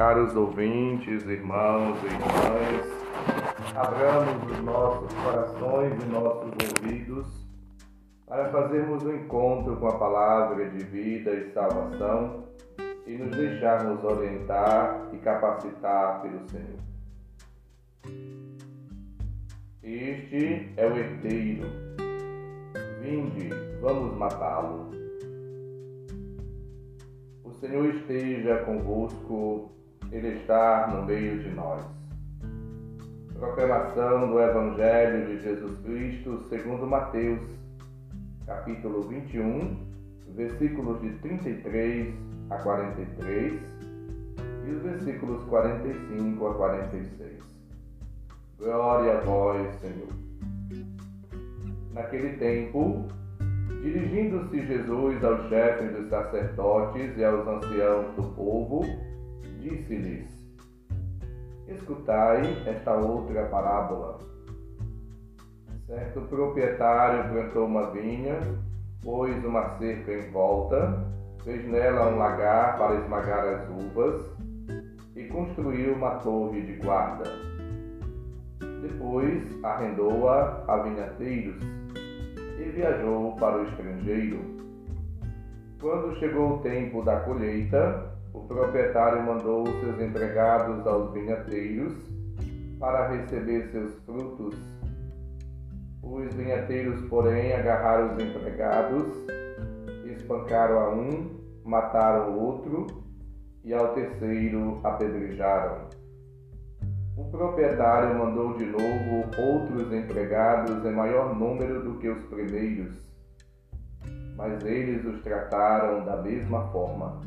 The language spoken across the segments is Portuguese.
Caros ouvintes, irmãos e irmãs, abramos os nossos corações e nossos ouvidos para fazermos um encontro com a palavra de vida e salvação e nos deixarmos orientar e capacitar pelo Senhor. Este é o herdeiro. Vinde, vamos matá-lo. O Senhor esteja convosco ele está no meio de nós. Proclamação do Evangelho de Jesus Cristo segundo Mateus, capítulo 21, versículos de 33 a 43 e os versículos 45 a 46. Glória a vós, Senhor. Naquele tempo, dirigindo-se Jesus aos chefes dos sacerdotes e aos anciãos do povo, disse-lhes: Escutai esta outra parábola. Certo proprietário plantou uma vinha, pôs uma cerca em volta, fez nela um lagar para esmagar as uvas e construiu uma torre de guarda. Depois arrendou-a a vinhateiros e viajou para o estrangeiro. Quando chegou o tempo da colheita, o proprietário mandou seus empregados aos vinhateiros para receber seus frutos. Os vinhateiros, porém, agarraram os empregados, espancaram a um, mataram o outro e ao terceiro apedrejaram. O proprietário mandou de novo outros empregados em maior número do que os primeiros, mas eles os trataram da mesma forma.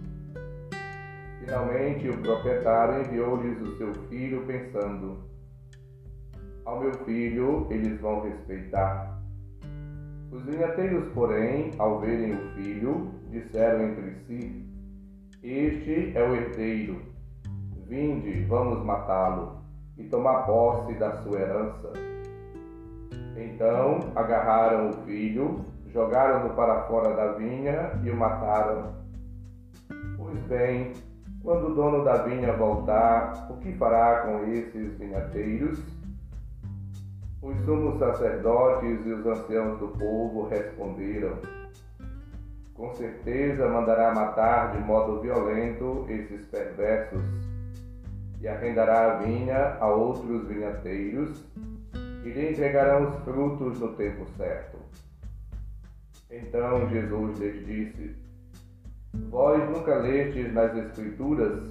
Finalmente, o proprietário enviou-lhes o seu filho, pensando: Ao meu filho eles vão respeitar. Os vinhateiros, porém, ao verem o filho, disseram entre si: Este é o herdeiro. Vinde, vamos matá-lo e tomar posse da sua herança. Então agarraram o filho, jogaram-no para fora da vinha e o mataram. Pois bem, quando o dono da vinha voltar, o que fará com esses vinhateiros? Os sumos sacerdotes e os anciãos do povo responderam: Com certeza mandará matar de modo violento esses perversos e arrendará a vinha a outros vinhateiros e lhe entregarão os frutos no tempo certo. Então Jesus lhes disse: Vós nunca lestes nas Escrituras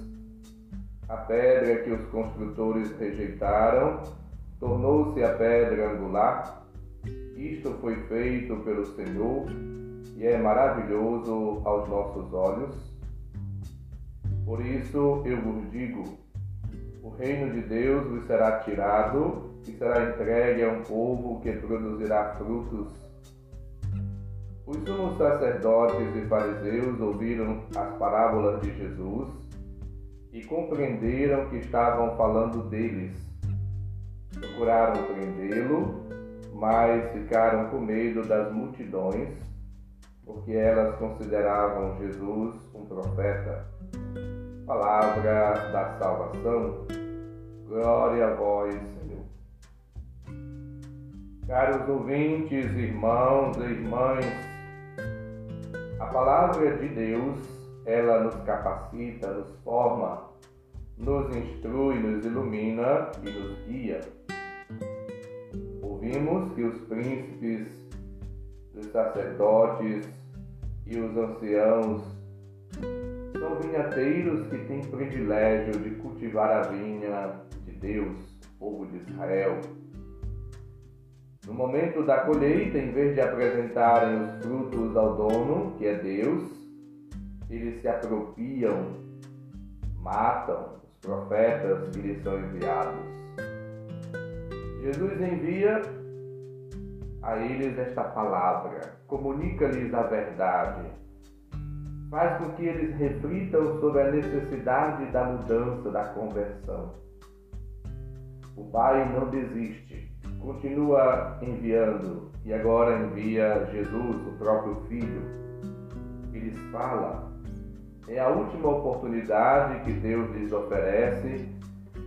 a pedra que os construtores rejeitaram tornou-se a pedra angular? Isto foi feito pelo Senhor e é maravilhoso aos nossos olhos. Por isso eu vos digo: o reino de Deus vos será tirado e será entregue a um povo que produzirá frutos os sumos sacerdotes e fariseus ouviram as parábolas de Jesus e compreenderam que estavam falando deles. Procuraram prendê-lo, mas ficaram com medo das multidões, porque elas consideravam Jesus um profeta. Palavra da salvação. Glória a vós, Senhor. Caros ouvintes, irmãos e irmãs, a palavra de Deus, ela nos capacita, nos forma, nos instrui, nos ilumina e nos guia. Ouvimos que os príncipes, os sacerdotes e os anciãos são vinhateiros que têm privilégio de cultivar a vinha de Deus, povo de Israel no momento da colheita, em vez de apresentarem os frutos ao dono, que é Deus, eles se apropriam, matam os profetas que lhes são enviados. Jesus envia a eles esta palavra, comunica-lhes a verdade, faz com que eles reflitam sobre a necessidade da mudança, da conversão. O Pai não desiste continua enviando e agora envia Jesus, o próprio Filho. Ele fala É a última oportunidade que Deus lhes oferece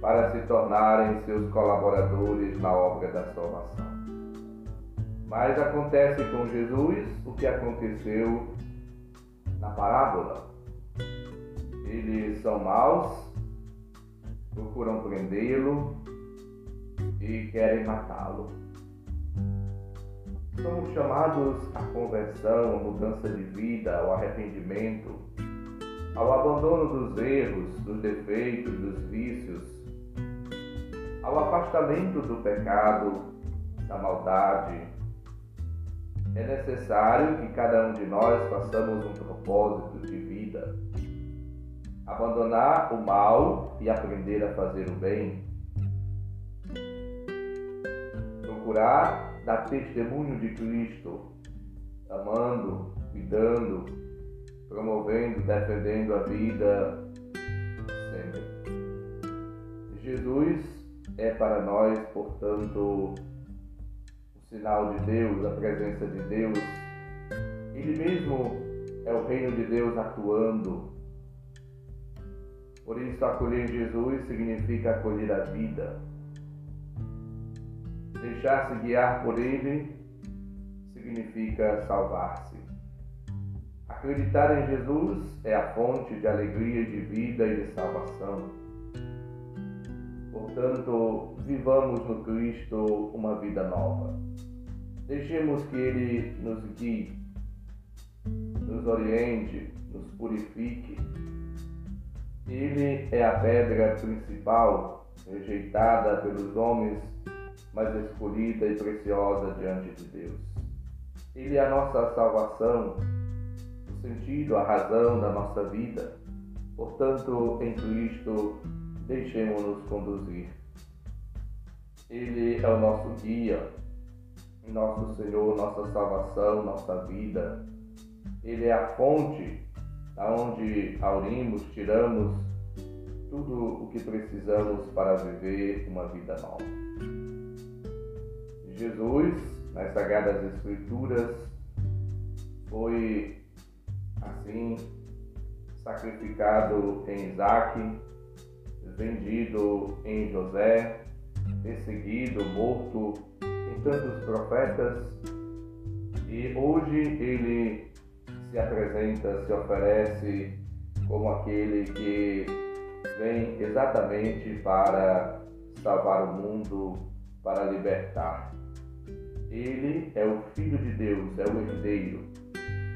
para se tornarem seus colaboradores na obra da salvação. Mas acontece com Jesus o que aconteceu na parábola. Eles são maus, procuram prendê-lo e querem matá-lo. Somos chamados à conversão, à mudança de vida, ao arrependimento, ao abandono dos erros, dos defeitos, dos vícios, ao afastamento do pecado, da maldade. É necessário que cada um de nós façamos um propósito de vida. Abandonar o mal e aprender a fazer o bem. Procurar dar testemunho de Cristo, amando, cuidando, promovendo, defendendo a vida sempre. Jesus é para nós, portanto, o sinal de Deus, a presença de Deus. Ele mesmo é o reino de Deus atuando. Por isso, acolher Jesus significa acolher a vida. Deixar-se guiar por Ele significa salvar-se. Acreditar em Jesus é a fonte de alegria, de vida e de salvação. Portanto, vivamos no Cristo uma vida nova. Deixemos que Ele nos guie, nos oriente, nos purifique. Ele é a pedra principal, rejeitada pelos homens mas escolhida e preciosa diante de Deus. Ele é a nossa salvação, o sentido, a razão da nossa vida. Portanto, em Cristo, deixemos-nos conduzir. Ele é o nosso guia, nosso Senhor, nossa salvação, nossa vida. Ele é a fonte aonde aurimos, tiramos tudo o que precisamos para viver uma vida nova. Jesus, nas Sagradas Escrituras, foi assim sacrificado em Isaac, vendido em José, perseguido, morto em tantos profetas, e hoje ele se apresenta, se oferece como aquele que vem exatamente para salvar o mundo, para libertar. Ele é o Filho de Deus, é o herdeiro.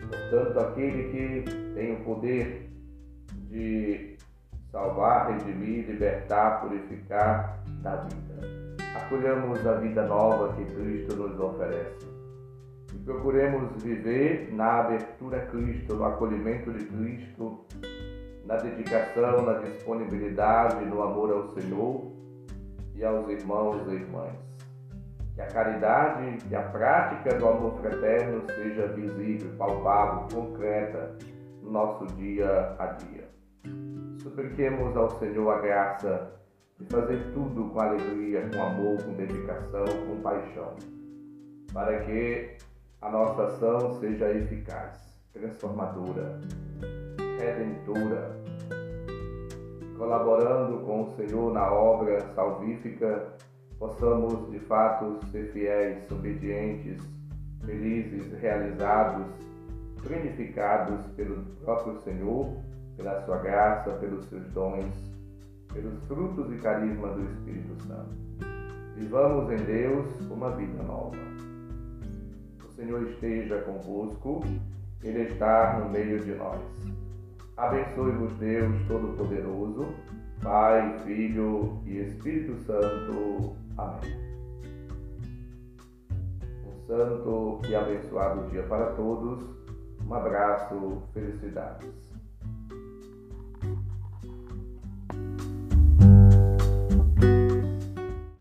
Portanto, aquele que tem o poder de salvar, redimir, libertar, purificar da vida. Acolhamos a vida nova que Cristo nos oferece. E procuremos viver na abertura a Cristo, no acolhimento de Cristo, na dedicação, na disponibilidade, no amor ao Senhor e aos irmãos e irmãs. Que a caridade e a prática do amor fraterno seja visível, palpável, concreta no nosso dia a dia. Supliquemos ao Senhor a graça de fazer tudo com alegria, com amor, com dedicação, com paixão, para que a nossa ação seja eficaz, transformadora, redentora, colaborando com o Senhor na obra salvífica possamos de fato ser fiéis, obedientes, felizes, realizados, planificados pelo próprio Senhor, pela sua graça, pelos seus dons, pelos frutos e carisma do Espírito Santo. Vivamos em Deus uma vida nova. O Senhor esteja convosco, Ele está no meio de nós. Abençoe-vos, Deus Todo-Poderoso, Pai, Filho e Espírito Santo. Amém. Um santo e abençoado dia para todos. Um abraço, felicidades.